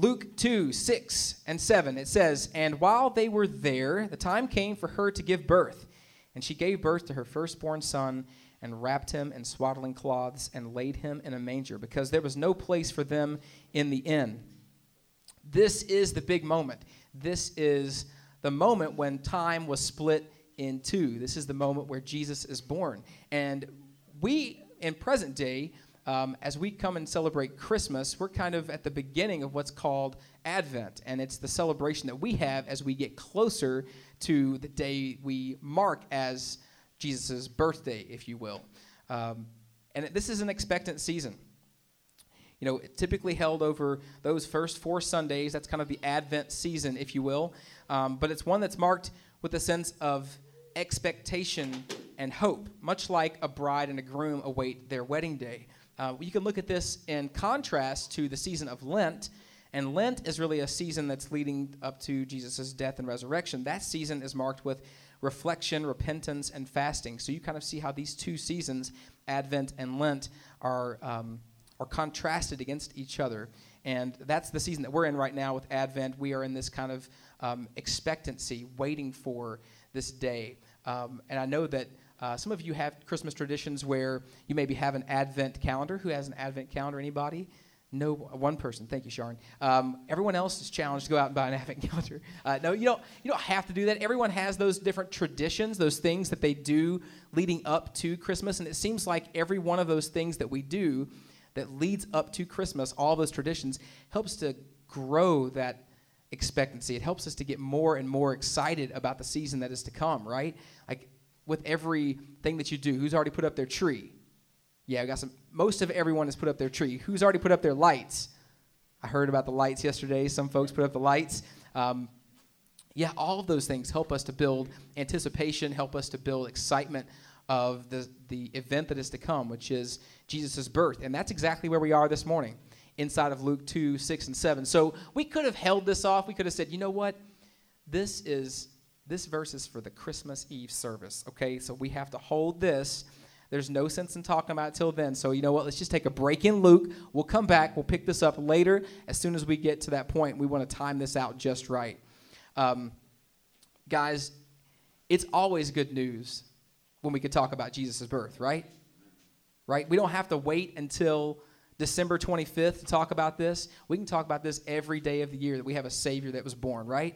Luke 2 6 and 7, it says, And while they were there, the time came for her to give birth. And she gave birth to her firstborn son and wrapped him in swaddling cloths and laid him in a manger because there was no place for them in the inn. This is the big moment. This is the moment when time was split in two. This is the moment where Jesus is born. And we, in present day, um, as we come and celebrate Christmas, we're kind of at the beginning of what's called Advent. And it's the celebration that we have as we get closer to the day we mark as Jesus' birthday, if you will. Um, and this is an expectant season. You know, typically held over those first four Sundays. That's kind of the Advent season, if you will. Um, but it's one that's marked with a sense of expectation and hope, much like a bride and a groom await their wedding day. Uh, you can look at this in contrast to the season of Lent, and Lent is really a season that's leading up to Jesus' death and resurrection. That season is marked with reflection, repentance, and fasting. So you kind of see how these two seasons, Advent and Lent, are, um, are contrasted against each other. And that's the season that we're in right now with Advent. We are in this kind of um, expectancy, waiting for this day. Um, and I know that uh, some of you have Christmas traditions where you maybe have an Advent calendar. Who has an Advent calendar? Anybody? No, one person. Thank you, Sharon. Um, everyone else is challenged to go out and buy an Advent calendar. Uh, no, you don't. You don't have to do that. Everyone has those different traditions, those things that they do leading up to Christmas, and it seems like every one of those things that we do that leads up to Christmas, all those traditions, helps to grow that expectancy. It helps us to get more and more excited about the season that is to come. Right? Like with everything that you do, who's already put up their tree? Yeah, I got some. Most of everyone has put up their tree. Who's already put up their lights? I heard about the lights yesterday. Some folks put up the lights. Um, yeah, all of those things help us to build anticipation, help us to build excitement of the, the event that is to come, which is Jesus' birth. And that's exactly where we are this morning, inside of Luke 2, 6, and 7. So we could have held this off. We could have said, you know what? This is this verse is for the Christmas Eve service. Okay, so we have to hold this there's no sense in talking about it till then. So, you know what? Let's just take a break in Luke. We'll come back. We'll pick this up later. As soon as we get to that point, we want to time this out just right. Um, guys, it's always good news when we could talk about Jesus' birth, right? Right? We don't have to wait until December 25th to talk about this. We can talk about this every day of the year that we have a Savior that was born, right?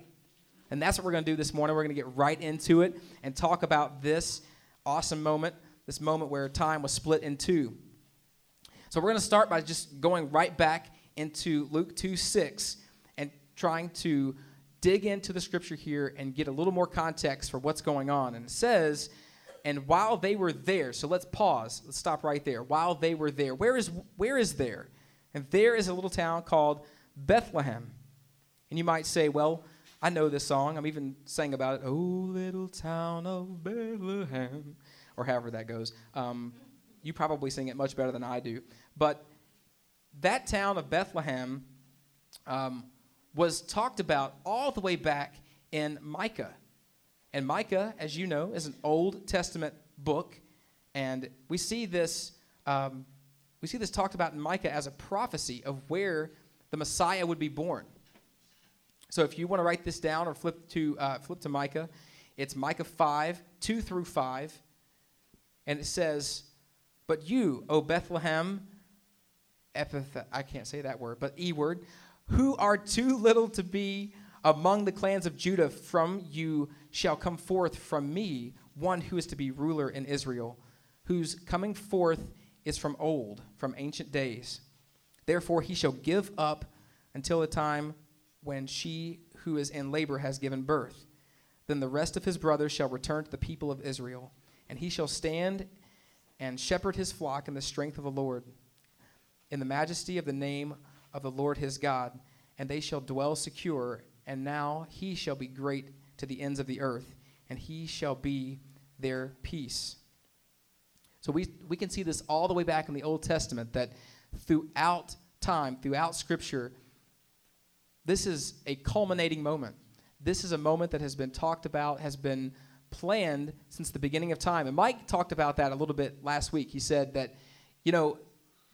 And that's what we're going to do this morning. We're going to get right into it and talk about this awesome moment this moment where time was split in two. So we're going to start by just going right back into Luke 2 6 and trying to dig into the scripture here and get a little more context for what's going on. And it says, and while they were there, so let's pause. Let's stop right there. While they were there, where is where is there? And there is a little town called Bethlehem. And you might say, well, I know this song. I'm even saying about it. Oh, little town of Bethlehem or however that goes. Um, you probably sing it much better than I do. But that town of Bethlehem um, was talked about all the way back in Micah. And Micah, as you know, is an Old Testament book, and we see this um, we see this talked about in Micah as a prophecy of where the Messiah would be born. So if you want to write this down or flip to uh, flip to Micah, it's Micah five two through five, and it says, But you, O Bethlehem, I can't say that word, but E word, who are too little to be among the clans of Judah, from you shall come forth from me one who is to be ruler in Israel, whose coming forth is from old, from ancient days. Therefore he shall give up until the time when she who is in labor has given birth. Then the rest of his brothers shall return to the people of Israel and he shall stand and shepherd his flock in the strength of the Lord, in the majesty of the name of the Lord his God, and they shall dwell secure. And now he shall be great to the ends of the earth, and he shall be their peace. So we, we can see this all the way back in the Old Testament that throughout time, throughout Scripture, this is a culminating moment. This is a moment that has been talked about, has been planned since the beginning of time. And Mike talked about that a little bit last week. He said that, you know,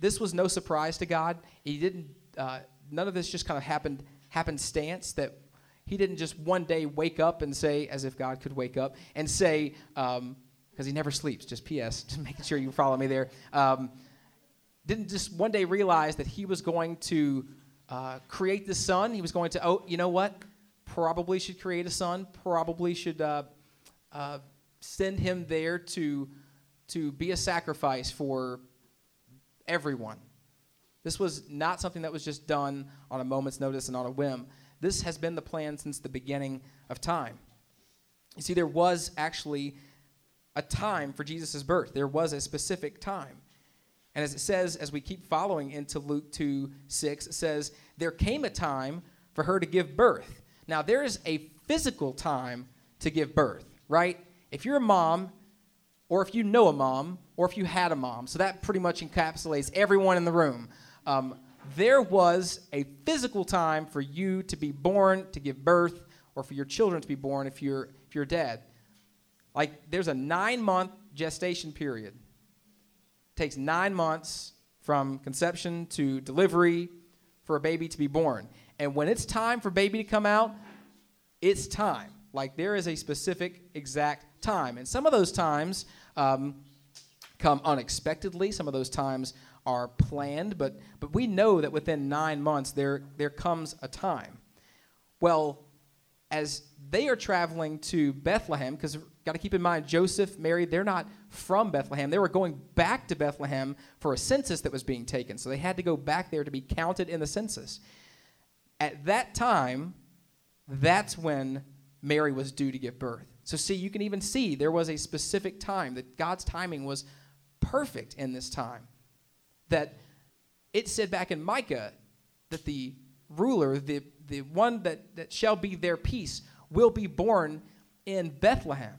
this was no surprise to God. He didn't uh, none of this just kind of happened happenstance that he didn't just one day wake up and say, as if God could wake up and say, because um, he never sleeps, just P.S., just making sure you follow me there. Um, didn't just one day realize that he was going to uh, create the son. He was going to, oh, you know what? Probably should create a son. Probably should uh, uh, send him there to, to be a sacrifice for everyone. This was not something that was just done on a moment's notice and on a whim. This has been the plan since the beginning of time. You see, there was actually a time for Jesus' birth, there was a specific time. And as it says, as we keep following into Luke 2 6, it says, There came a time for her to give birth. Now, there is a physical time to give birth, right? If you're a mom, or if you know a mom, or if you had a mom, so that pretty much encapsulates everyone in the room. Um, there was a physical time for you to be born, to give birth, or for your children to be born if you're, if you're dead. Like, there's a nine month gestation period takes nine months from conception to delivery for a baby to be born. And when it's time for baby to come out, it's time. Like there is a specific exact time. And some of those times um, come unexpectedly. Some of those times are planned. But, but we know that within nine months, there, there comes a time. Well, as they are traveling to Bethlehem, because got to keep in mind, Joseph, Mary, they're not from Bethlehem. They were going back to Bethlehem for a census that was being taken. So they had to go back there to be counted in the census. At that time, that's when Mary was due to give birth. So, see, you can even see there was a specific time that God's timing was perfect in this time. That it said back in Micah that the ruler, the, the one that, that shall be their peace, will be born in Bethlehem.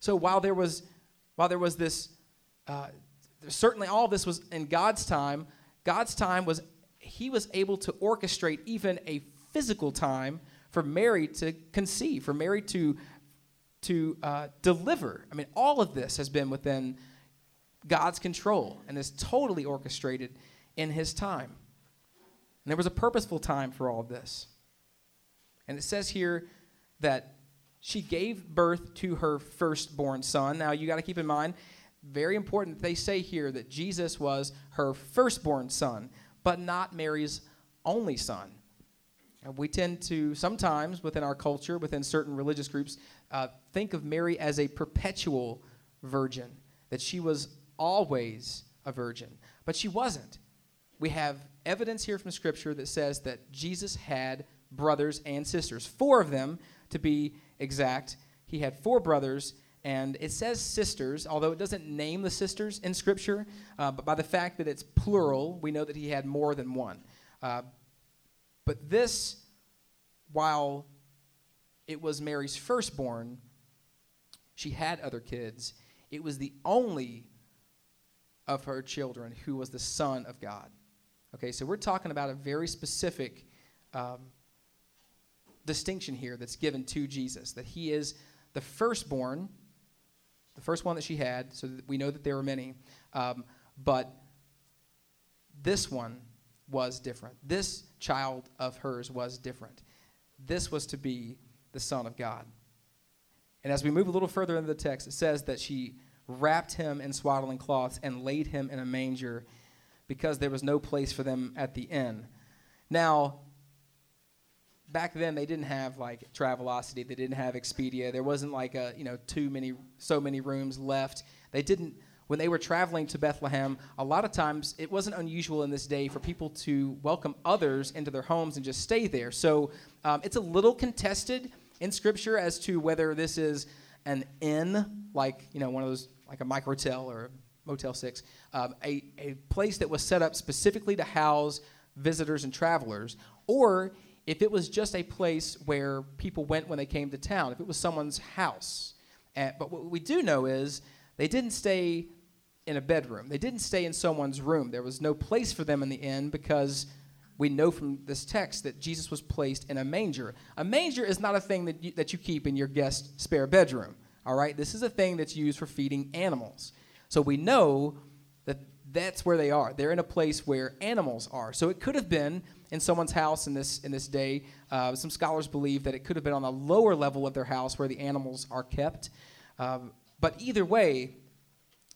So while there was, while there was this, uh, certainly all this was in God's time, God's time was, he was able to orchestrate even a physical time for Mary to conceive, for Mary to, to uh, deliver. I mean, all of this has been within God's control and is totally orchestrated in his time. And there was a purposeful time for all of this. And it says here that she gave birth to her firstborn son. Now, you got to keep in mind, very important, they say here that Jesus was her firstborn son, but not Mary's only son. And we tend to sometimes within our culture, within certain religious groups, uh, think of Mary as a perpetual virgin, that she was always a virgin. But she wasn't. We have evidence here from Scripture that says that Jesus had brothers and sisters, four of them to be exact. He had four brothers, and it says sisters, although it doesn't name the sisters in Scripture, uh, but by the fact that it's plural, we know that he had more than one. Uh, but this, while it was Mary's firstborn, she had other kids. It was the only of her children who was the Son of God. Okay, so we're talking about a very specific um, distinction here that's given to Jesus that he is the firstborn, the first one that she had, so that we know that there were many. Um, but this one was different. This child of hers was different. This was to be the Son of God. And as we move a little further into the text, it says that she wrapped him in swaddling cloths and laid him in a manger because there was no place for them at the inn. Now, back then they didn't have like Travelocity, they didn't have Expedia. There wasn't like a you know too many so many rooms left. They didn't when they were traveling to Bethlehem. A lot of times it wasn't unusual in this day for people to welcome others into their homes and just stay there. So um, it's a little contested in Scripture as to whether this is an inn, like you know one of those like a microtel or Motel Six, um, a a place that was set up specifically to house visitors and travelers, or if it was just a place where people went when they came to town, if it was someone's house. And, but what we do know is they didn't stay in a bedroom, they didn't stay in someone's room. There was no place for them in the inn because we know from this text that Jesus was placed in a manger. A manger is not a thing that you, that you keep in your guest spare bedroom. All right, this is a thing that's used for feeding animals. So we know that that's where they are. They're in a place where animals are. So it could have been in someone's house in this in this day. Uh, some scholars believe that it could have been on the lower level of their house where the animals are kept. Um, but either way,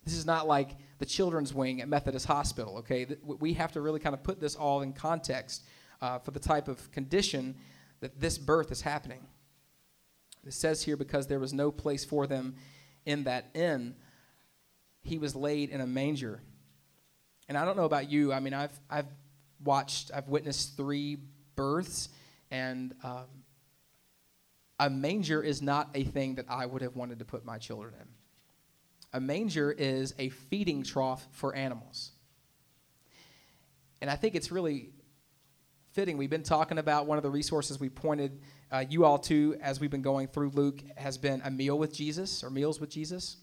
this is not like the children's wing at Methodist Hospital. Okay, we have to really kind of put this all in context uh, for the type of condition that this birth is happening. It says here because there was no place for them in that inn, he was laid in a manger. And I don't know about you. I mean, I've I've watched, I've witnessed three births, and um, a manger is not a thing that I would have wanted to put my children in. A manger is a feeding trough for animals. And I think it's really fitting. We've been talking about one of the resources we pointed uh, you all to as we've been going through Luke has been a meal with Jesus or meals with Jesus.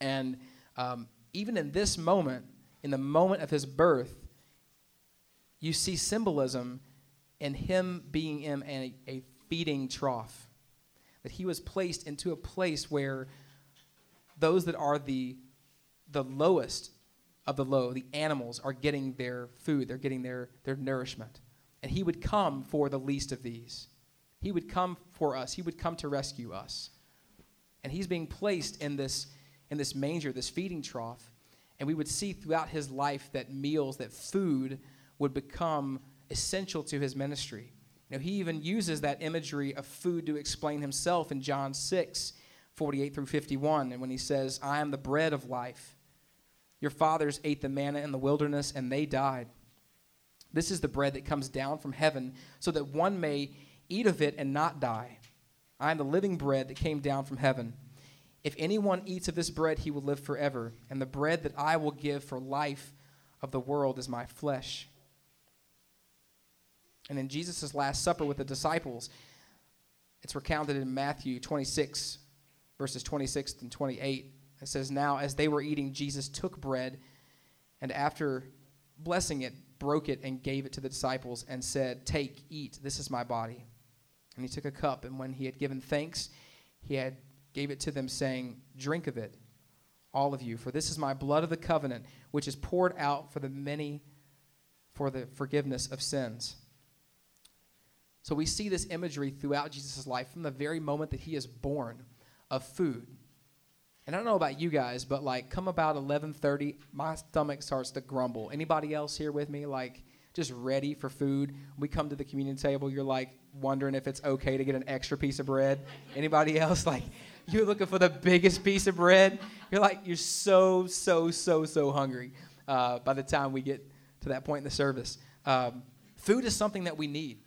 And um, even in this moment, in the moment of his birth, you see symbolism in him being in a, a feeding trough. That he was placed into a place where those that are the, the lowest of the low, the animals, are getting their food, they're getting their, their nourishment. And he would come for the least of these. He would come for us, he would come to rescue us. And he's being placed in this, in this manger, this feeding trough. And we would see throughout his life that meals, that food would become essential to his ministry. You know, he even uses that imagery of food to explain himself in John 6, 48 through 51. And when he says, I am the bread of life, your fathers ate the manna in the wilderness and they died. This is the bread that comes down from heaven, so that one may eat of it and not die. I am the living bread that came down from heaven. If anyone eats of this bread, he will live forever. And the bread that I will give for life of the world is my flesh. And in Jesus' Last Supper with the disciples, it's recounted in Matthew 26, verses 26 and 28. It says, Now, as they were eating, Jesus took bread, and after blessing it, broke it and gave it to the disciples and said, Take, eat, this is my body. And he took a cup, and when he had given thanks, he had gave it to them, saying, Drink of it, all of you, for this is my blood of the covenant, which is poured out for the many for the forgiveness of sins. So we see this imagery throughout Jesus' life from the very moment that he is born of food. And I don't know about you guys, but like come about 11:30, my stomach starts to grumble. Anybody else here with me like just ready for food? We come to the communion table, you're like wondering if it's okay to get an extra piece of bread. Anybody else like you're looking for the biggest piece of bread? You're like you're so so so so hungry uh, by the time we get to that point in the service. Um, food is something that we need.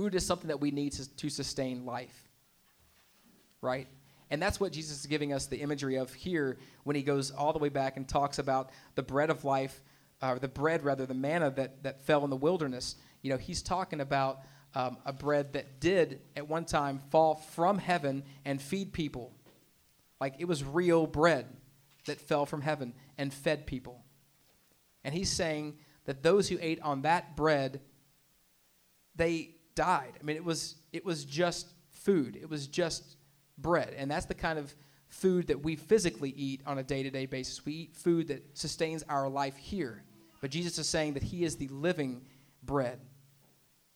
Food is something that we need to, to sustain life, right? And that's what Jesus is giving us the imagery of here when he goes all the way back and talks about the bread of life, or uh, the bread, rather, the manna that, that fell in the wilderness. You know, he's talking about um, a bread that did at one time fall from heaven and feed people. Like it was real bread that fell from heaven and fed people. And he's saying that those who ate on that bread, they died. I mean, it was, it was just food, it was just bread. And that's the kind of food that we physically eat on a day to day basis. We eat food that sustains our life here. But Jesus is saying that He is the living bread,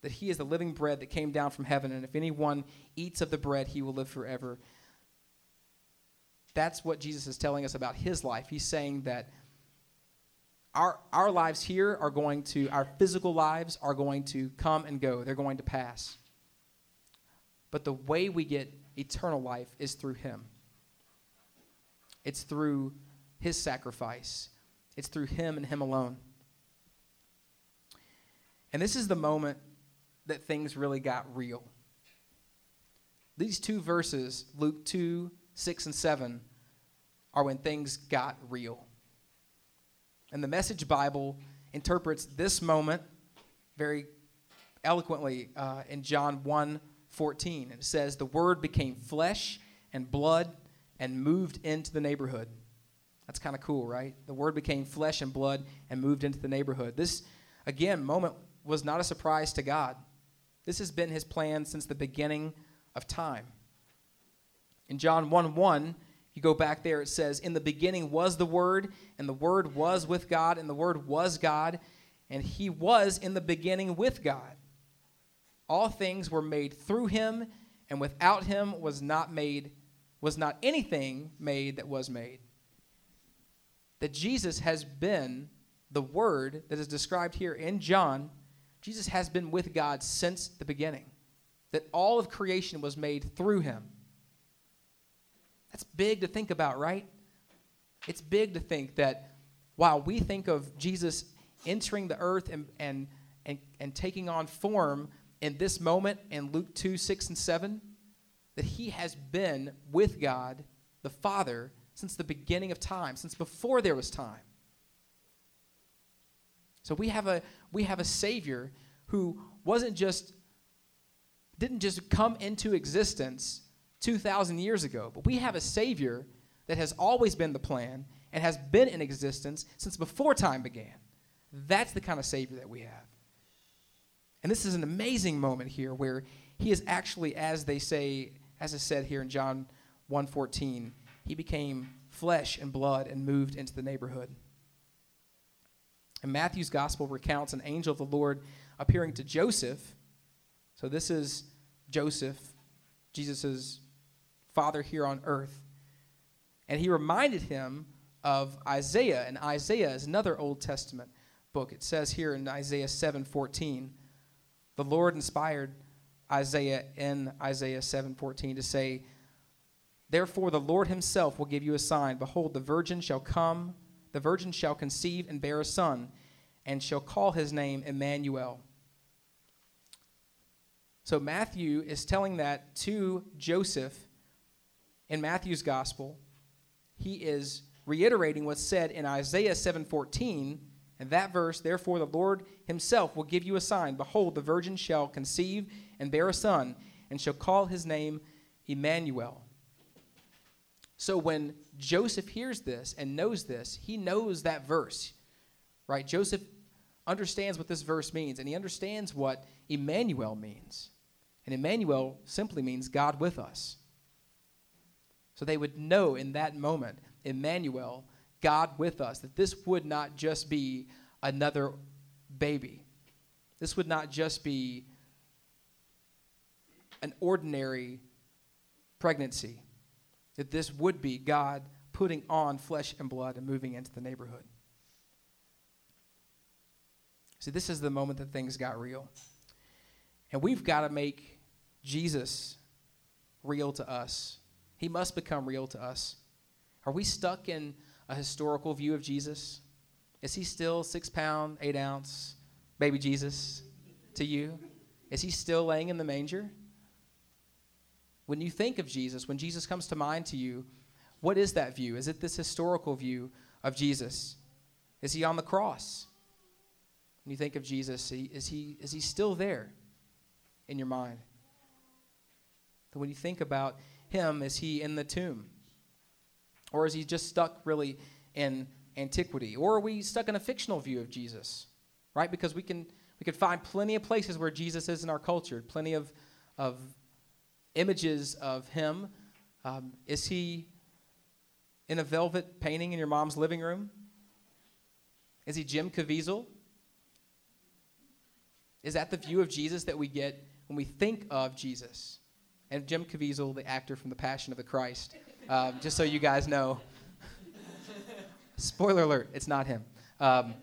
that He is the living bread that came down from heaven. And if anyone eats of the bread, he will live forever. That's what Jesus is telling us about His life. He's saying that our, our lives here are going to, our physical lives are going to come and go. They're going to pass. But the way we get eternal life is through Him. It's through His sacrifice, it's through Him and Him alone. And this is the moment that things really got real. These two verses, Luke 2, 6, and 7, are when things got real. And the Message Bible interprets this moment very eloquently uh, in John 1 14. And it says, The Word became flesh and blood and moved into the neighborhood. That's kind of cool, right? The Word became flesh and blood and moved into the neighborhood. This, again, moment was not a surprise to God. This has been His plan since the beginning of time. In John 1 1, you go back there, it says, In the beginning was the Word, and the Word was with God, and the Word was God. and he was in the beginning with God. All things were made through him, and without him was not made was not anything made that was made. That Jesus has been the word that is described here in John. Jesus has been with God since the beginning. That all of creation was made through him. That's big to think about, right? It's big to think that while we think of Jesus entering the earth and, and, and, and taking on form in this moment in Luke 2 6 and 7, that he has been with God, the Father, since the beginning of time, since before there was time. So we have a, we have a Savior who wasn't just, didn't just come into existence 2,000 years ago, but we have a Savior that has always been the plan and has been in existence since before time began. That's the kind of Savior that we have. And this is an amazing moment here where he is actually, as they say, as I said here in John 1:14, he became flesh and blood and moved into the neighborhood. And Matthew's gospel recounts an angel of the Lord appearing to Joseph. So this is Joseph, Jesus' father here on earth. And he reminded him of Isaiah, and Isaiah is another Old Testament book. It says here in Isaiah 7:14, the Lord inspired Isaiah in Isaiah 7:14 to say, Therefore the Lord himself will give you a sign. Behold, the virgin shall come, the virgin shall conceive and bear a son, and shall call his name Emmanuel. So Matthew is telling that to Joseph in Matthew's gospel. He is reiterating what's said in Isaiah 7:14 and that verse, therefore, the Lord himself will give you a sign. Behold, the virgin shall conceive and bear a son, and shall call his name Emmanuel. So when Joseph hears this and knows this, he knows that verse, right? Joseph understands what this verse means, and he understands what Emmanuel means. And Emmanuel simply means God with us. So they would know in that moment, Emmanuel God with us, that this would not just be another baby. This would not just be an ordinary pregnancy, that this would be God putting on flesh and blood and moving into the neighborhood. See, this is the moment that things got real. And we've got to make Jesus real to us. He must become real to us. Are we stuck in a historical view of Jesus? Is he still six pound, eight ounce baby Jesus to you? Is he still laying in the manger? When you think of Jesus, when Jesus comes to mind to you, what is that view? Is it this historical view of Jesus? Is he on the cross? When you think of Jesus, is he, is he still there in your mind? when you think about him, is he in the tomb? Or is he just stuck really in antiquity? Or are we stuck in a fictional view of Jesus? Right? Because we can we can find plenty of places where Jesus is in our culture, plenty of of images of him. Um, is he in a velvet painting in your mom's living room? Is he Jim Caviezel? Is that the view of Jesus that we get when we think of Jesus? And Jim Caviezel, the actor from The Passion of the Christ, um, just so you guys know. Spoiler alert, it's not him. Um,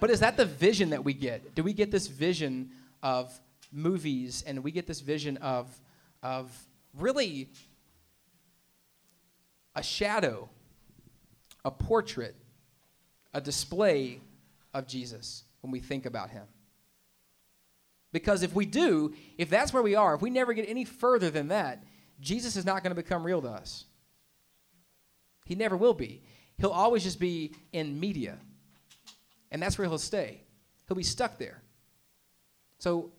but is that the vision that we get? Do we get this vision of movies and we get this vision of, of really a shadow, a portrait, a display of Jesus when we think about him? Because if we do, if that's where we are, if we never get any further than that, Jesus is not going to become real to us. He never will be. He'll always just be in media. And that's where he'll stay. He'll be stuck there. So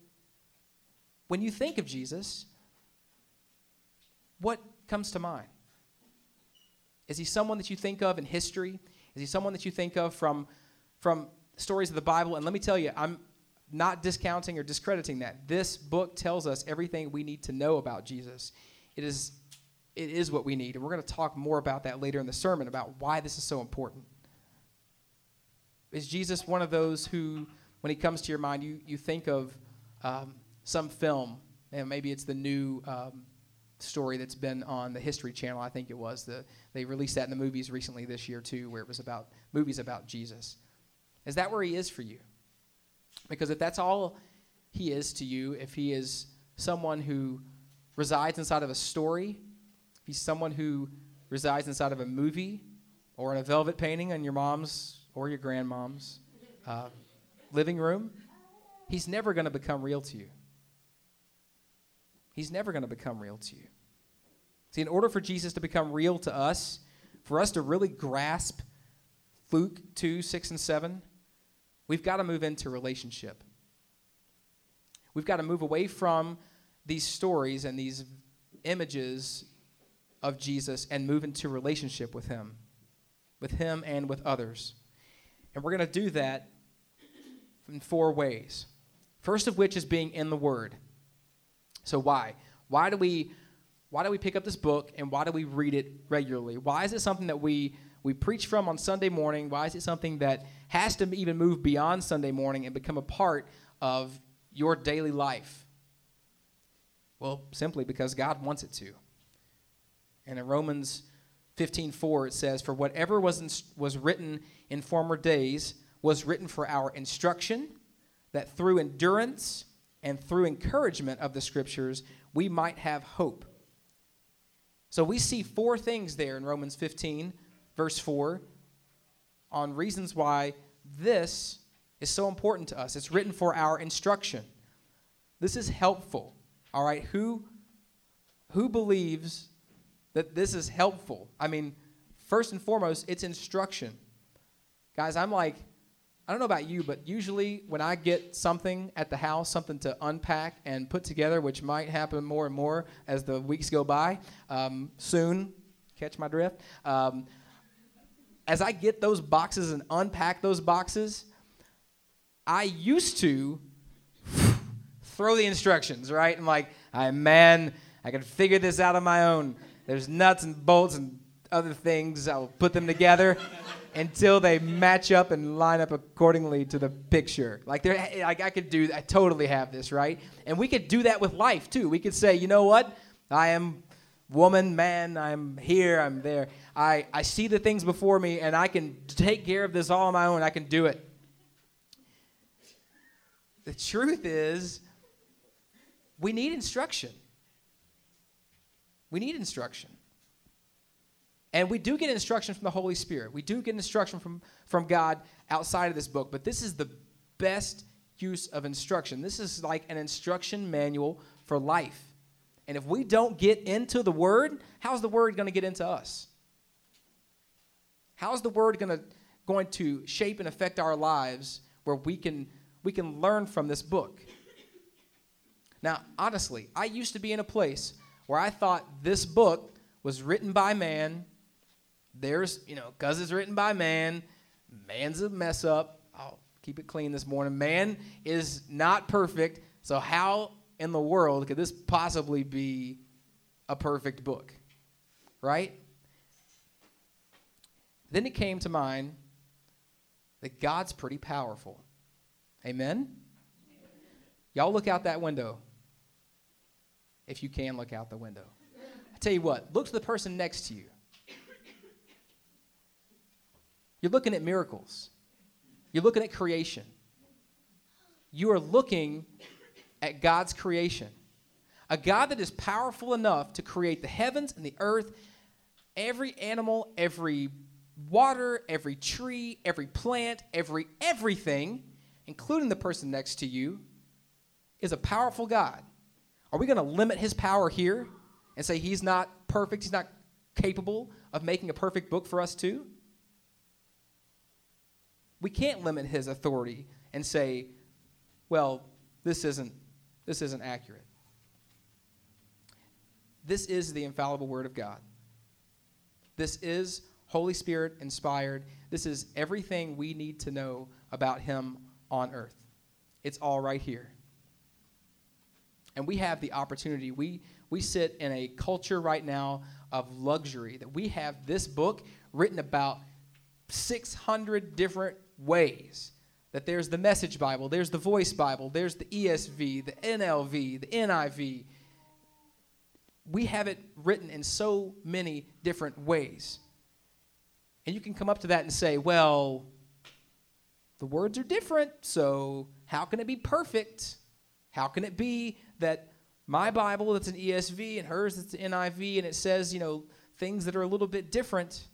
when you think of Jesus, what comes to mind? Is he someone that you think of in history? Is he someone that you think of from, from stories of the Bible? And let me tell you, I'm not discounting or discrediting that. This book tells us everything we need to know about Jesus. It is it is what we need. And we're going to talk more about that later in the sermon about why this is so important. Is Jesus one of those who, when he comes to your mind, you, you think of um, some film, and maybe it's the new um, story that's been on the History Channel. I think it was the they released that in the movies recently this year too, where it was about movies about Jesus. Is that where he is for you? Because if that's all he is to you, if he is someone who resides inside of a story, if he's someone who resides inside of a movie or in a velvet painting in your mom's or your grandmom's uh, living room, he's never going to become real to you. He's never going to become real to you. See, in order for Jesus to become real to us, for us to really grasp Luke 2, 6, and 7, we've got to move into relationship. We've got to move away from these stories and these images of Jesus and move into relationship with Him, with Him and with others. And we're going to do that in four ways. First of which is being in the Word. So why? Why do we why do we pick up this book and why do we read it regularly? Why is it something that we we preach from on Sunday morning? Why is it something that has to even move beyond Sunday morning and become a part of your daily life? Well, simply because God wants it to. And in Romans 15:4 it says, "For whatever was in, was written in former days was written for our instruction, that through endurance and through encouragement of the scriptures, we might have hope. So we see four things there in Romans 15, verse 4, on reasons why this is so important to us. It's written for our instruction. This is helpful. All right, who who believes that this is helpful? I mean, first and foremost, it's instruction. Guys, I'm like I don't know about you, but usually when I get something at the house, something to unpack and put together, which might happen more and more as the weeks go by, um, soon, catch my drift. Um, as I get those boxes and unpack those boxes, I used to throw the instructions, right? I'm like, I man, I can figure this out on my own. There's nuts and bolts and other things. I'll put them together until they match up and line up accordingly to the picture. Like there, like I could do, I totally have this right, and we could do that with life too. We could say, you know what, I am woman, man, I'm here, I'm there. I I see the things before me, and I can take care of this all on my own. I can do it. The truth is, we need instruction. We need instruction. And we do get instruction from the Holy Spirit. We do get instruction from, from God outside of this book, but this is the best use of instruction. This is like an instruction manual for life. And if we don't get into the Word, how's the Word going to get into us? How's the Word going to going to shape and affect our lives where we can we can learn from this book? Now, honestly, I used to be in a place where I thought this book was written by man there's, you know, because it's written by man, man's a mess up. I'll keep it clean this morning. Man is not perfect. So, how in the world could this possibly be a perfect book? Right? Then it came to mind that God's pretty powerful. Amen? Y'all look out that window. If you can look out the window. I tell you what, look to the person next to you. You're looking at miracles. You're looking at creation. You are looking at God's creation. A God that is powerful enough to create the heavens and the earth, every animal, every water, every tree, every plant, every everything, including the person next to you, is a powerful God. Are we going to limit his power here and say he's not perfect, he's not capable of making a perfect book for us too? We can't limit his authority and say, well, this isn't, this isn't accurate. This is the infallible Word of God. This is Holy Spirit inspired. This is everything we need to know about Him on earth. It's all right here. And we have the opportunity. We, we sit in a culture right now of luxury that we have this book written about 600 different ways that there's the Message Bible, there's the Voice Bible, there's the ESV, the NLV, the NIV. We have it written in so many different ways. And you can come up to that and say, well, the words are different, so how can it be perfect? How can it be that my Bible that's an ESV and hers that's an NIV and it says, you know, things that are a little bit different?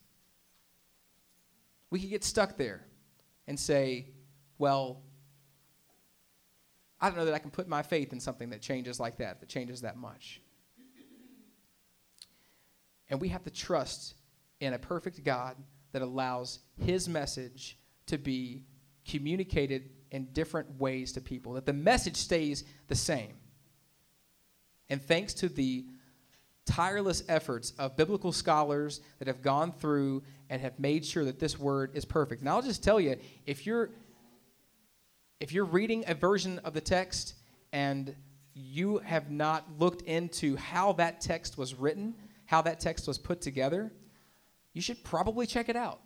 We could get stuck there and say, well, I don't know that I can put my faith in something that changes like that, that changes that much. And we have to trust in a perfect God that allows his message to be communicated in different ways to people, that the message stays the same. And thanks to the tireless efforts of biblical scholars that have gone through and have made sure that this word is perfect. Now I'll just tell you, if you're if you're reading a version of the text and you have not looked into how that text was written, how that text was put together, you should probably check it out.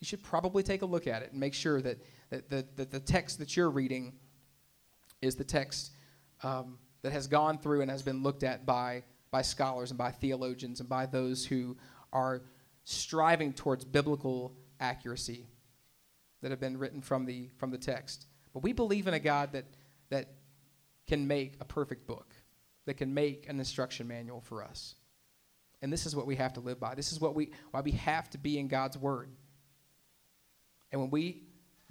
You should probably take a look at it and make sure that, that, that, that the text that you're reading is the text um, that has gone through and has been looked at by, by scholars and by theologians and by those who are striving towards biblical accuracy that have been written from the, from the text. But we believe in a God that, that can make a perfect book, that can make an instruction manual for us. And this is what we have to live by. This is what we, why we have to be in God's Word. And when we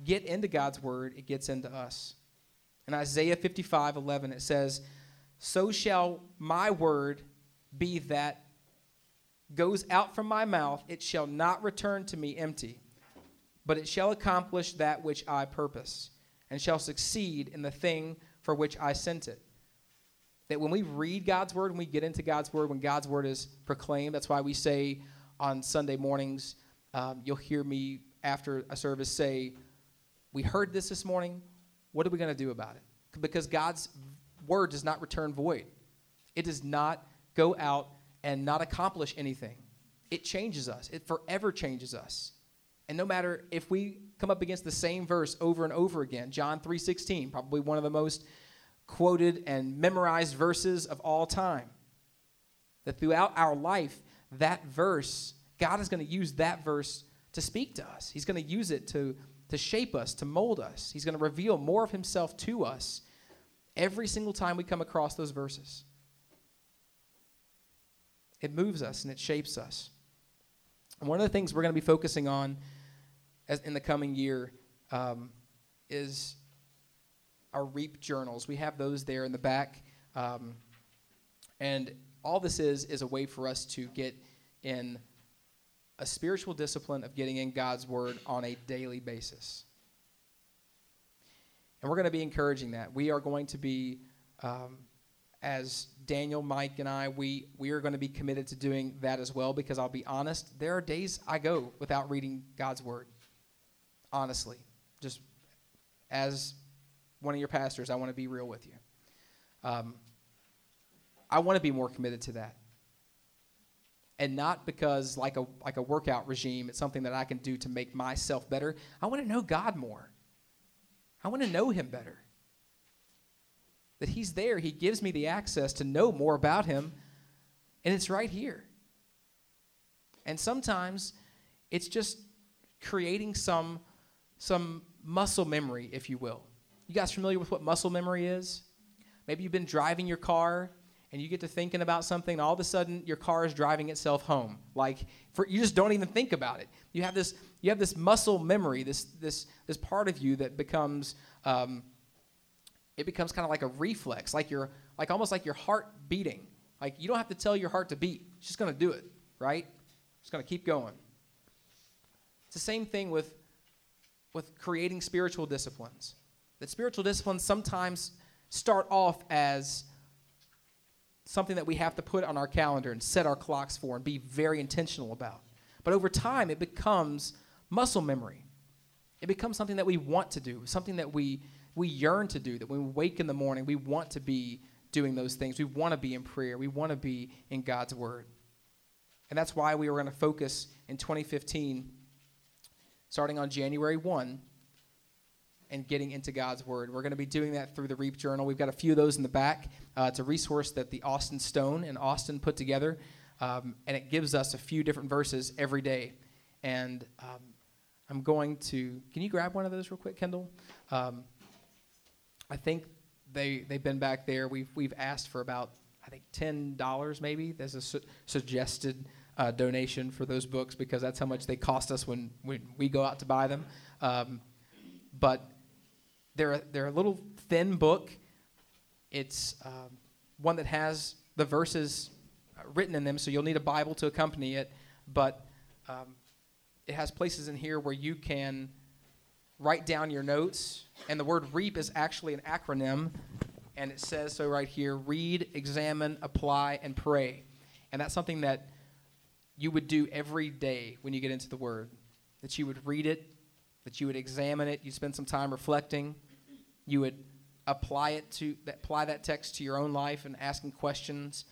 get into God's Word, it gets into us. In Isaiah 55 11, it says, So shall my word be that goes out from my mouth, it shall not return to me empty but it shall accomplish that which I purpose, and shall succeed in the thing for which I sent it. That when we read God's word, when we get into God's word, when God's word is proclaimed, that's why we say on Sunday mornings, um, you'll hear me after a service say, We heard this this morning. What are we going to do about it? Because God's word does not return void, it does not go out and not accomplish anything. It changes us, it forever changes us. And no matter if we come up against the same verse over and over again, John 3:16, probably one of the most quoted and memorized verses of all time. That throughout our life, that verse, God is going to use that verse to speak to us. He's going to use it to, to shape us, to mold us. He's going to reveal more of himself to us every single time we come across those verses. It moves us and it shapes us. And one of the things we're going to be focusing on as in the coming year um, is our REAP journals. We have those there in the back. Um, and all this is is a way for us to get in a spiritual discipline of getting in God's Word on a daily basis. And we're going to be encouraging that. We are going to be, um, as Daniel, Mike, and I, we, we are going to be committed to doing that as well because I'll be honest, there are days I go without reading God's Word honestly. Just as one of your pastors, I want to be real with you. Um, I want to be more committed to that. And not because, like a, like a workout regime, it's something that I can do to make myself better. I want to know God more. I want to know Him better. That He's there, He gives me the access to know more about Him, and it's right here. And sometimes it's just creating some some muscle memory, if you will. You guys familiar with what muscle memory is? Maybe you've been driving your car and you get to thinking about something, and all of a sudden your car is driving itself home. Like for, you just don't even think about it. You have this you have this muscle memory, this this this part of you that becomes um, it becomes kind of like a reflex, like your like almost like your heart beating. Like you don't have to tell your heart to beat; it's just going to do it, right? It's going to keep going. It's the same thing with with creating spiritual disciplines. That spiritual disciplines sometimes start off as something that we have to put on our calendar and set our clocks for and be very intentional about. But over time, it becomes muscle memory. It becomes something that we want to do, something that we, we yearn to do, that when we wake in the morning, we want to be doing those things. We want to be in prayer, we want to be in God's Word. And that's why we were going to focus in 2015 starting on January 1 and getting into God's Word. We're going to be doing that through the Reap Journal. We've got a few of those in the back. Uh, it's a resource that the Austin Stone and Austin put together, um, and it gives us a few different verses every day. And um, I'm going to. Can you grab one of those real quick, Kendall? Um, I think they they've been back there. We've we've asked for about I think ten dollars maybe. There's a su- suggested uh, donation for those books because that's how much they cost us when, when we go out to buy them. Um, but they're a, they're a little thin book. It's um, one that has the verses uh, written in them, so you'll need a Bible to accompany it. But um, it has places in here where you can write down your notes. And the word REAP is actually an acronym. And it says so right here read, examine, apply, and pray. And that's something that you would do every day when you get into the Word. That you would read it, that you would examine it, you'd spend some time reflecting, you would apply it to apply that text to your own life and asking questions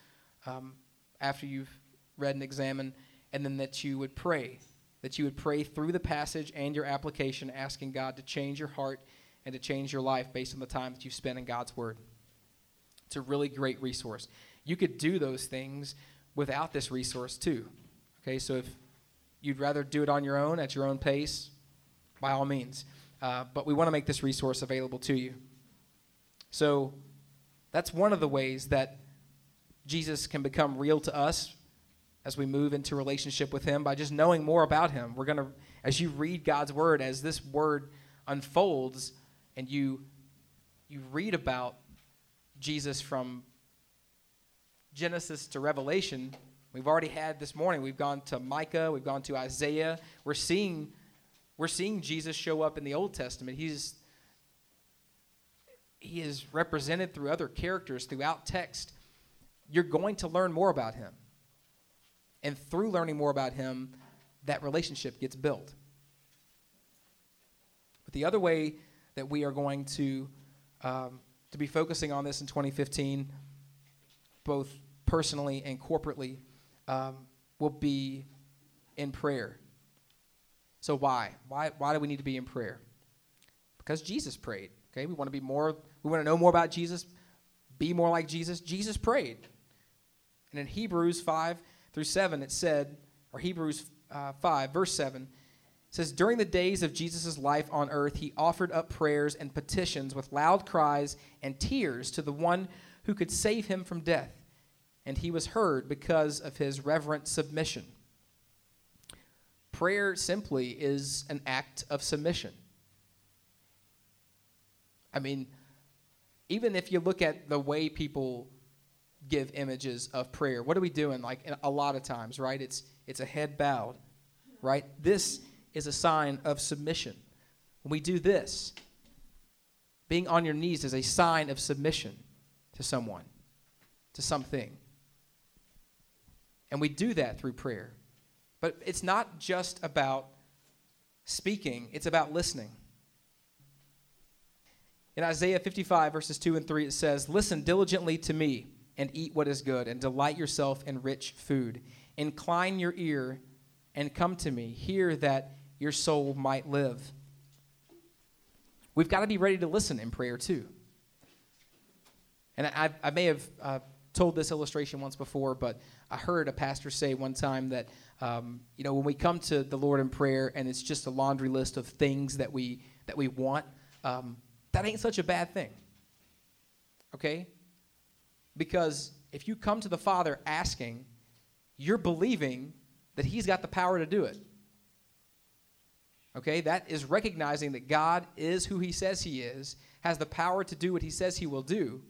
um, after you've read and examined, and then that you would pray, that you would pray through the passage and your application, asking God to change your heart and to change your life based on the time that you've spent in God's Word. It's a really great resource. You could do those things without this resource too. Okay, so if you'd rather do it on your own at your own pace, by all means. Uh, but we want to make this resource available to you. So that's one of the ways that Jesus can become real to us as we move into relationship with Him by just knowing more about Him. We're going to, as you read God's Word, as this Word unfolds, and you you read about Jesus from Genesis to Revelation. We've already had this morning. We've gone to Micah. We've gone to Isaiah. We're seeing we're seeing Jesus show up in the Old Testament. He's he is represented through other characters throughout text. You're going to learn more about him. And through learning more about him, that relationship gets built. But the other way that we are going to um, to be focusing on this in 2015, both personally and corporately, um, will be in prayer. So why? Why? Why do we need to be in prayer? Because Jesus prayed. Okay, we want to be more. We want to know more about Jesus. Be more like Jesus. Jesus prayed. And in Hebrews five through seven, it said, or Hebrews uh, five verse seven. says, During the days of Jesus' life on earth, he offered up prayers and petitions with loud cries and tears to the one who could save him from death. And he was heard because of his reverent submission. Prayer simply is an act of submission. I mean, even if you look at the way people give images of prayer, what are we doing? Like a lot of times, right? It's it's a head bowed, right? This is a sign of submission. When we do this, being on your knees is a sign of submission to someone, to something. And we do that through prayer. But it's not just about speaking, it's about listening. In Isaiah 55, verses 2 and 3, it says, Listen diligently to me and eat what is good, and delight yourself in rich food. Incline your ear and come to me. Hear that your soul might live. We've got to be ready to listen in prayer, too. And I, I may have uh, told this illustration once before, but I heard a pastor say one time that, um, you know, when we come to the Lord in prayer and it's just a laundry list of things that we, that we want, um, that ain't such a bad thing. Okay? Because if you come to the Father asking, you're believing that He's got the power to do it. Okay? That is recognizing that God is who He says He is, has the power to do what He says He will do.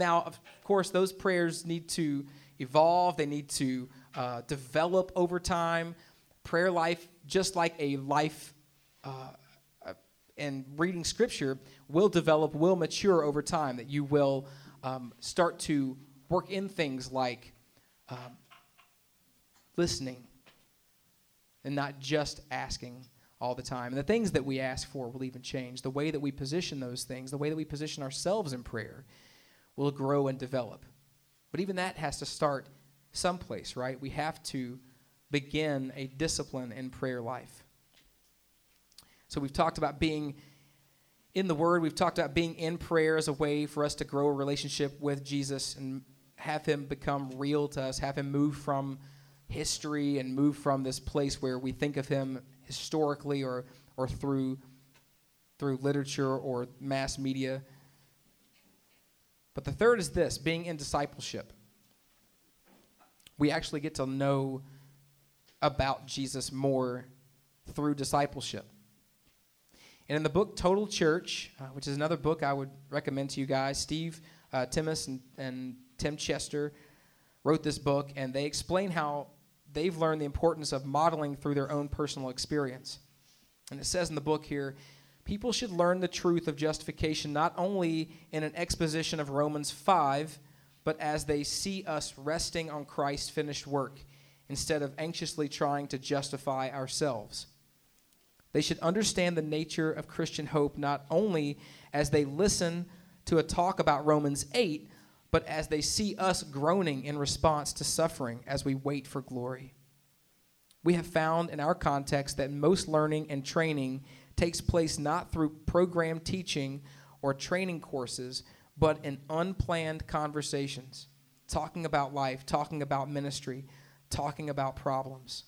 Now, of course, those prayers need to evolve, they need to uh, develop over time. Prayer life, just like a life uh, and reading scripture will develop, will mature over time, that you will um, start to work in things like um, listening and not just asking all the time. And the things that we ask for will even change. The way that we position those things, the way that we position ourselves in prayer will grow and develop. But even that has to start someplace, right? We have to begin a discipline in prayer life. So we've talked about being in the Word. We've talked about being in prayer as a way for us to grow a relationship with Jesus and have Him become real to us, have Him move from history and move from this place where we think of Him historically or, or through, through literature or mass media. But the third is this being in discipleship. We actually get to know about Jesus more through discipleship. And in the book Total Church, uh, which is another book I would recommend to you guys, Steve uh, Timmis and, and Tim Chester wrote this book, and they explain how they've learned the importance of modeling through their own personal experience. And it says in the book here people should learn the truth of justification not only in an exposition of Romans 5, but as they see us resting on Christ's finished work instead of anxiously trying to justify ourselves. They should understand the nature of Christian hope not only as they listen to a talk about Romans 8, but as they see us groaning in response to suffering as we wait for glory. We have found in our context that most learning and training takes place not through program teaching or training courses, but in unplanned conversations, talking about life, talking about ministry, talking about problems.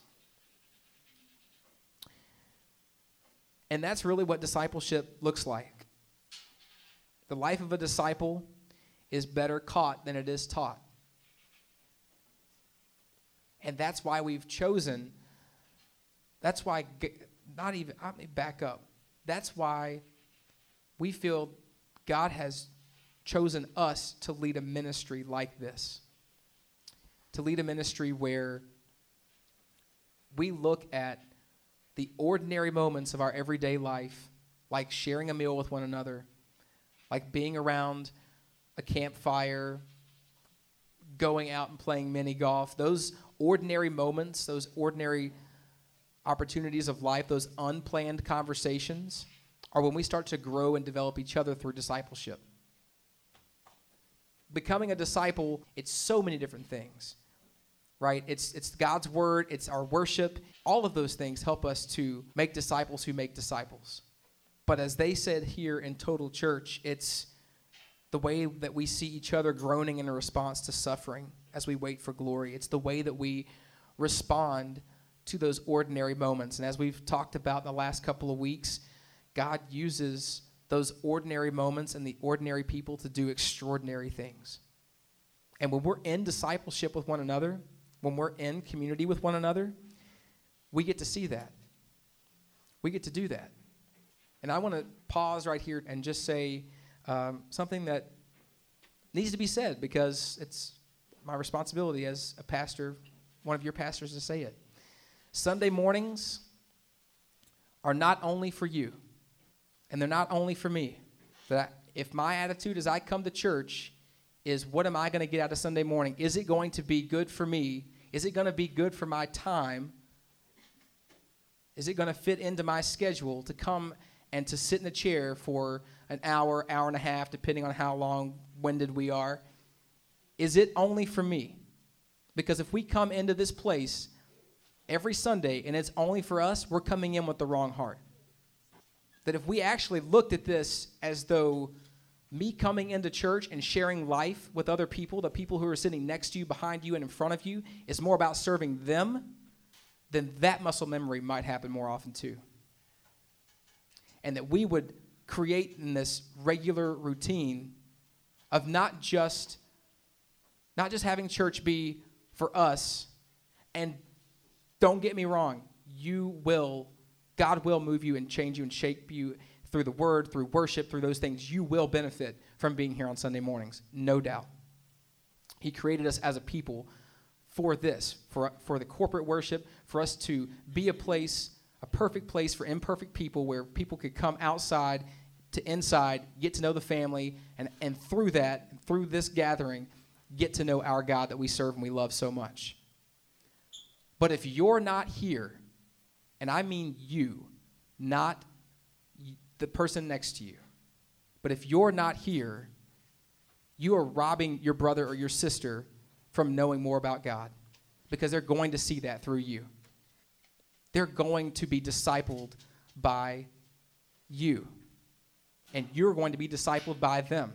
And that's really what discipleship looks like. The life of a disciple is better caught than it is taught. And that's why we've chosen, that's why, not even, let me back up. That's why we feel God has chosen us to lead a ministry like this. To lead a ministry where we look at the ordinary moments of our everyday life, like sharing a meal with one another, like being around a campfire, going out and playing mini golf, those ordinary moments, those ordinary opportunities of life, those unplanned conversations, are when we start to grow and develop each other through discipleship. Becoming a disciple, it's so many different things right? It's, it's God's word, it's our worship. All of those things help us to make disciples who make disciples. But as they said here in Total Church, it's the way that we see each other groaning in response to suffering as we wait for glory. It's the way that we respond to those ordinary moments. And as we've talked about in the last couple of weeks, God uses those ordinary moments and the ordinary people to do extraordinary things. And when we're in discipleship with one another, when we're in community with one another, we get to see that. We get to do that. And I want to pause right here and just say um, something that needs to be said because it's my responsibility as a pastor, one of your pastors, to say it. Sunday mornings are not only for you, and they're not only for me. That if my attitude as I come to church is what am I going to get out of Sunday morning? Is it going to be good for me is it going to be good for my time? Is it going to fit into my schedule to come and to sit in a chair for an hour, hour and a half, depending on how long winded we are? Is it only for me? Because if we come into this place every Sunday and it's only for us, we're coming in with the wrong heart. That if we actually looked at this as though me coming into church and sharing life with other people, the people who are sitting next to you, behind you, and in front of you, is more about serving them, then that muscle memory might happen more often too. And that we would create in this regular routine of not just not just having church be for us and don't get me wrong you will god will move you and change you and shape you through the word, through worship, through those things, you will benefit from being here on Sunday mornings, no doubt. He created us as a people for this, for, for the corporate worship, for us to be a place, a perfect place for imperfect people where people could come outside to inside, get to know the family, and, and through that, through this gathering, get to know our God that we serve and we love so much. But if you're not here, and I mean you, not the person next to you. But if you're not here, you are robbing your brother or your sister from knowing more about God because they're going to see that through you. They're going to be discipled by you. And you're going to be discipled by them.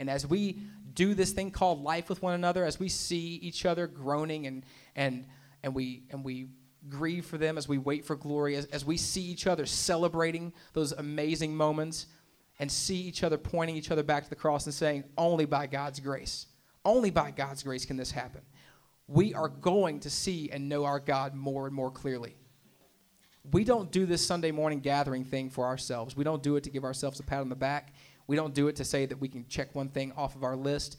And as we do this thing called life with one another, as we see each other groaning and, and, and, we, and we grieve for them, as we wait for glory, as, as we see each other celebrating those amazing moments, and see each other pointing each other back to the cross and saying, Only by God's grace, only by God's grace can this happen. We are going to see and know our God more and more clearly. We don't do this Sunday morning gathering thing for ourselves. We don't do it to give ourselves a pat on the back. We don't do it to say that we can check one thing off of our list.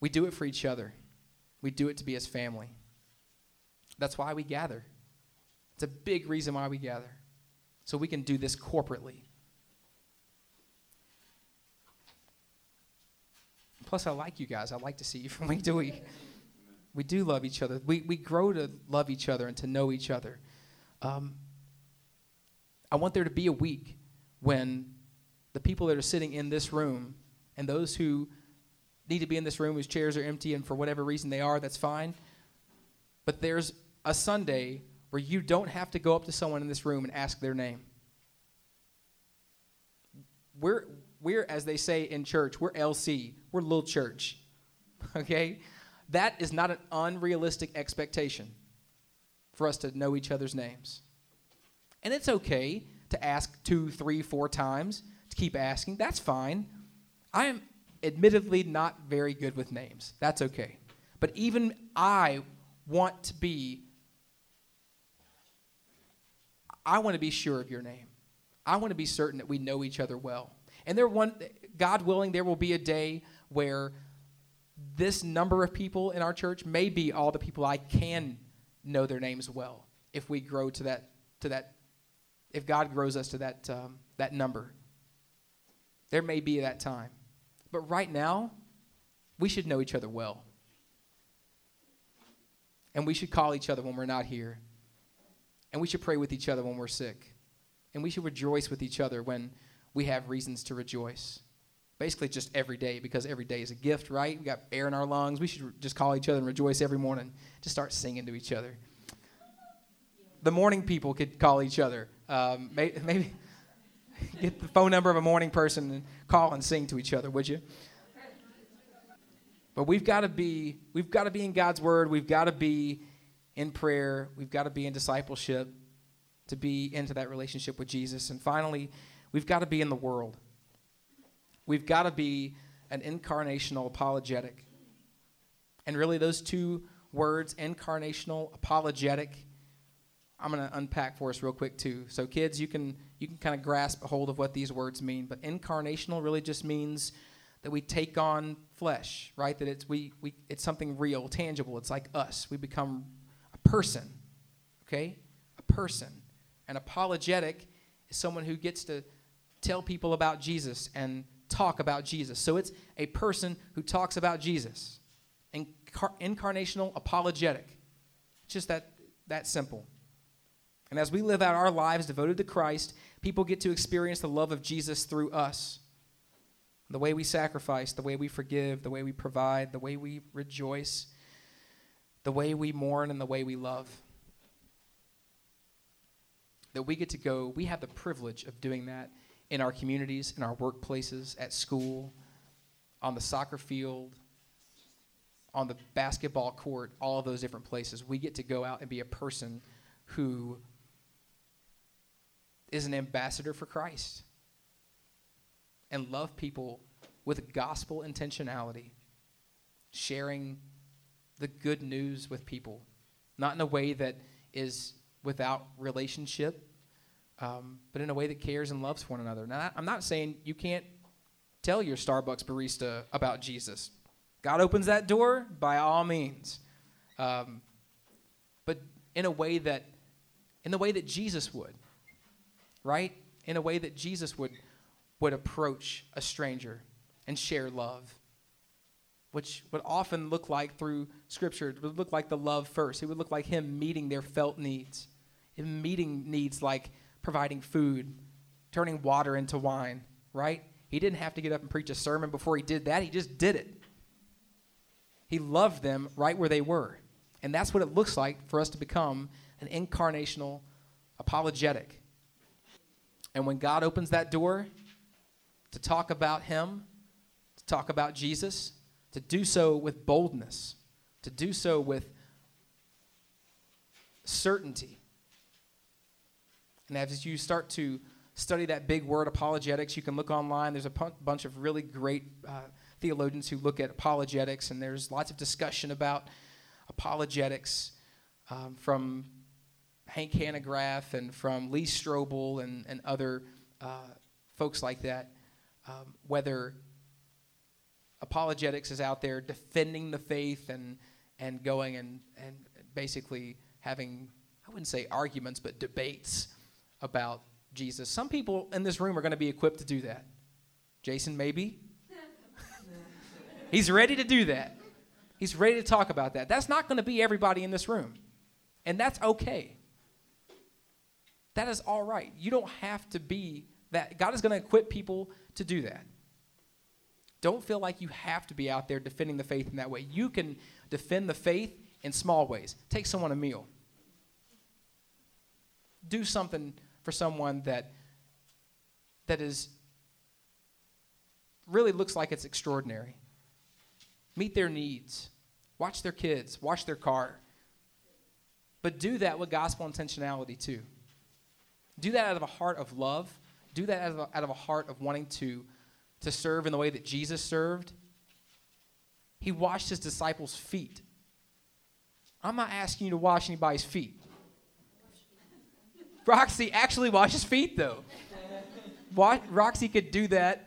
We do it for each other. We do it to be as family. That's why we gather. It's a big reason why we gather. So we can do this corporately. Plus, I like you guys. I like to see you from week to week. We do love each other. We, we grow to love each other and to know each other. Um, I want there to be a week when the people that are sitting in this room and those who need to be in this room whose chairs are empty and for whatever reason they are, that's fine. But there's a Sunday where you don't have to go up to someone in this room and ask their name. We're, we're as they say in church, we're LC, we're little church. Okay? That is not an unrealistic expectation for us to know each other's names. And it's okay to ask two, three, four times, to keep asking. That's fine. I am admittedly not very good with names. That's okay. But even I want to be I want to be sure of your name. I want to be certain that we know each other well. And there one God willing there will be a day where this number of people in our church may be all the people I can know their names well if we grow to that to that if God grows us to that um, that number. There may be that time. But right now, we should know each other well. And we should call each other when we're not here. And we should pray with each other when we're sick. And we should rejoice with each other when we have reasons to rejoice. Basically, just every day, because every day is a gift, right? We got air in our lungs. We should just call each other and rejoice every morning. Just start singing to each other. The morning people could call each other. Um, maybe, get the phone number of a morning person and call and sing to each other, would you? But we've got to be we've got to be in God's word. We've got to be in prayer. We've got to be in discipleship to be into that relationship with Jesus. And finally, we've got to be in the world. We've got to be an incarnational apologetic. And really those two words, incarnational, apologetic, I'm going to unpack for us real quick too. So kids, you can you can kind of grasp a hold of what these words mean. But incarnational really just means that we take on flesh, right? That it's we, we it's something real, tangible. It's like us. We become a person. Okay? A person. An apologetic is someone who gets to tell people about Jesus and talk about Jesus. So it's a person who talks about Jesus. Incar- incarnational apologetic. Just that that simple. And as we live out our lives devoted to Christ, people get to experience the love of Jesus through us. The way we sacrifice, the way we forgive, the way we provide, the way we rejoice, the way we mourn, and the way we love. That we get to go, we have the privilege of doing that in our communities, in our workplaces, at school, on the soccer field, on the basketball court, all of those different places. We get to go out and be a person who is an ambassador for Christ and love people with gospel intentionality, sharing the good news with people, not in a way that is without relationship, um, but in a way that cares and loves one another. Now, I'm not saying you can't tell your Starbucks barista about Jesus. God opens that door by all means, um, but in a way that, in the way that Jesus would right? In a way that Jesus would, would approach a stranger and share love, which would often look like through Scripture, it would look like the love first. It would look like Him meeting their felt needs, meeting needs like providing food, turning water into wine, right? He didn't have to get up and preach a sermon before He did that, He just did it. He loved them right where they were. And that's what it looks like for us to become an incarnational apologetic And when God opens that door to talk about Him, to talk about Jesus, to do so with boldness, to do so with certainty. And as you start to study that big word apologetics, you can look online. There's a p- bunch of really great uh, theologians who look at apologetics, and there's lots of discussion about apologetics um, from Hank Hanegraaff and from Lee Strobel and, and other uh, folks like that, um, whether apologetics is out there defending the faith and, and going and, and basically having, I wouldn't say arguments, but debates about Jesus. Some people in this room are going to be equipped to do that. Jason, maybe. He's ready to do that. He's ready to talk about that. That's not going to be everybody in this room. And that's okay. That is all right. You don't have to be that. God is going to equip people to do that. Don't feel like you have to be out there defending the faith in that way. You can defend the faith in small ways. Take someone a meal. Do something for someone that that is really looks like it's extraordinary. Meet their needs. Watch their kids, wash their car. But do that with gospel intentionality too. Do that out of a heart of love. Do that out of a, out of a heart of wanting to, to serve in the way that Jesus served. He washed his disciples' feet. I'm not asking you to wash anybody's feet. Roxy actually washes feet, though. Roxy could do that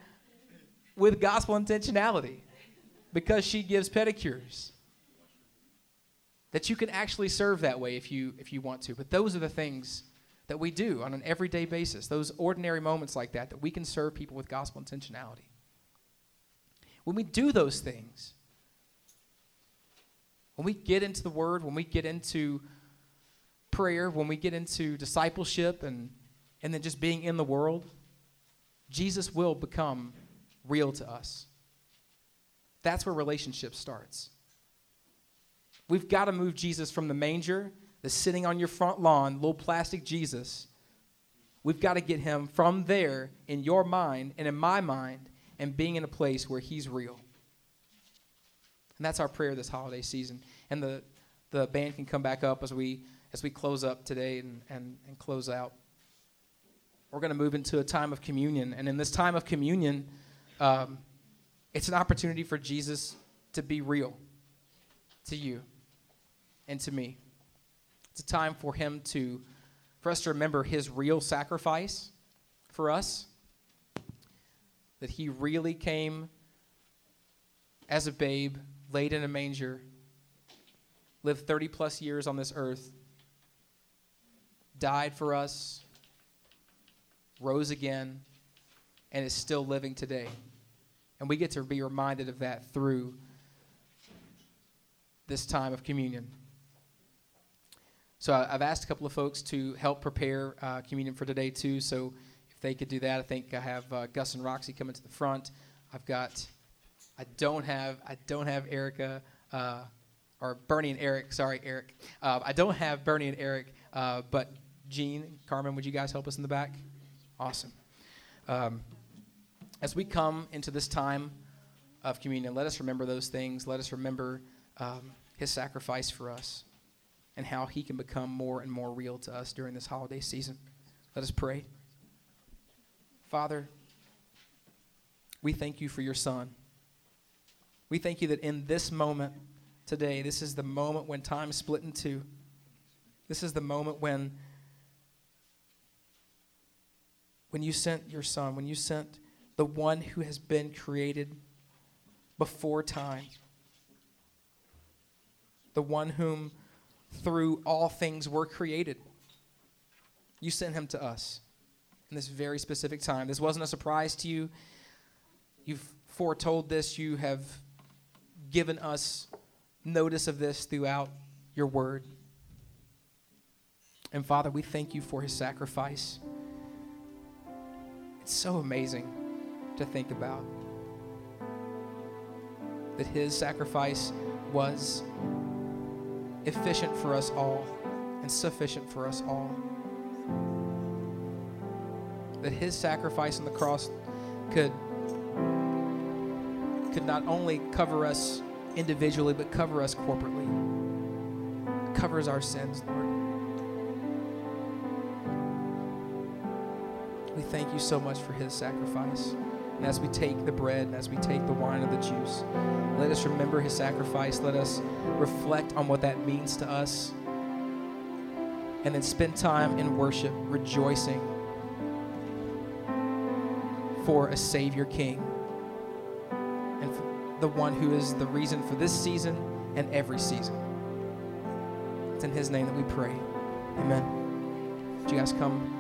with gospel intentionality because she gives pedicures. That you can actually serve that way if you if you want to. But those are the things that we do on an everyday basis. Those ordinary moments like that that we can serve people with gospel intentionality. When we do those things, when we get into the word, when we get into prayer, when we get into discipleship and, and then just being in the world, Jesus will become real to us. That's where relationship starts. We've got to move Jesus from the manger, the sitting on your front lawn, little plastic Jesus. We've got to get him from there in your mind and in my mind and being in a place where he's real. And that's our prayer this holiday season. And the, the band can come back up as we as we close up today and, and, and close out. We're going to move into a time of communion. And in this time of communion, um, it's an opportunity for Jesus to be real to you and to me. It's a time for him to, for us to remember his real sacrifice for us, that he really came as a babe, laid in a manger, lived 30 plus years on this earth, died for us, rose again, and is still living today. And we get to be reminded of that through this time of communion. So I've asked a couple of folks to help prepare uh, communion for today too. So if they could do that, I think I have uh, Gus and Roxy coming to the front. I've got, I don't have, I don't have Erica, uh, or Bernie and Eric. Sorry, Eric. Uh, I don't have Bernie and Eric, uh, but Gene, Carmen, would you guys help us in the back? Awesome. Um, as we come into this time of communion, let us remember those things. Let us remember um, his sacrifice for us and how he can become more and more real to us during this holiday season. Let us pray. Father, we thank you for your son. We thank you that in this moment today, this is the moment when time split in two. This is the moment when when you sent your son, when you sent the one who has been created before time, the one whom through all things were created. You sent him to us in this very specific time. This wasn't a surprise to you. You've foretold this, you have given us notice of this throughout your word. And Father, we thank you for his sacrifice. It's so amazing to think about that his sacrifice was efficient for us all and sufficient for us all. that his sacrifice on the cross could could not only cover us individually but cover us corporately. Covers our sins lord. We thank you so much for his sacrifice and as we take the bread and as we take the wine and the juice let us remember his sacrifice let us reflect on what that means to us and then spend time in worship rejoicing for a Savior King and the one who is the reason for this season and every season. It's in His name that we pray. Amen. Would you guys come?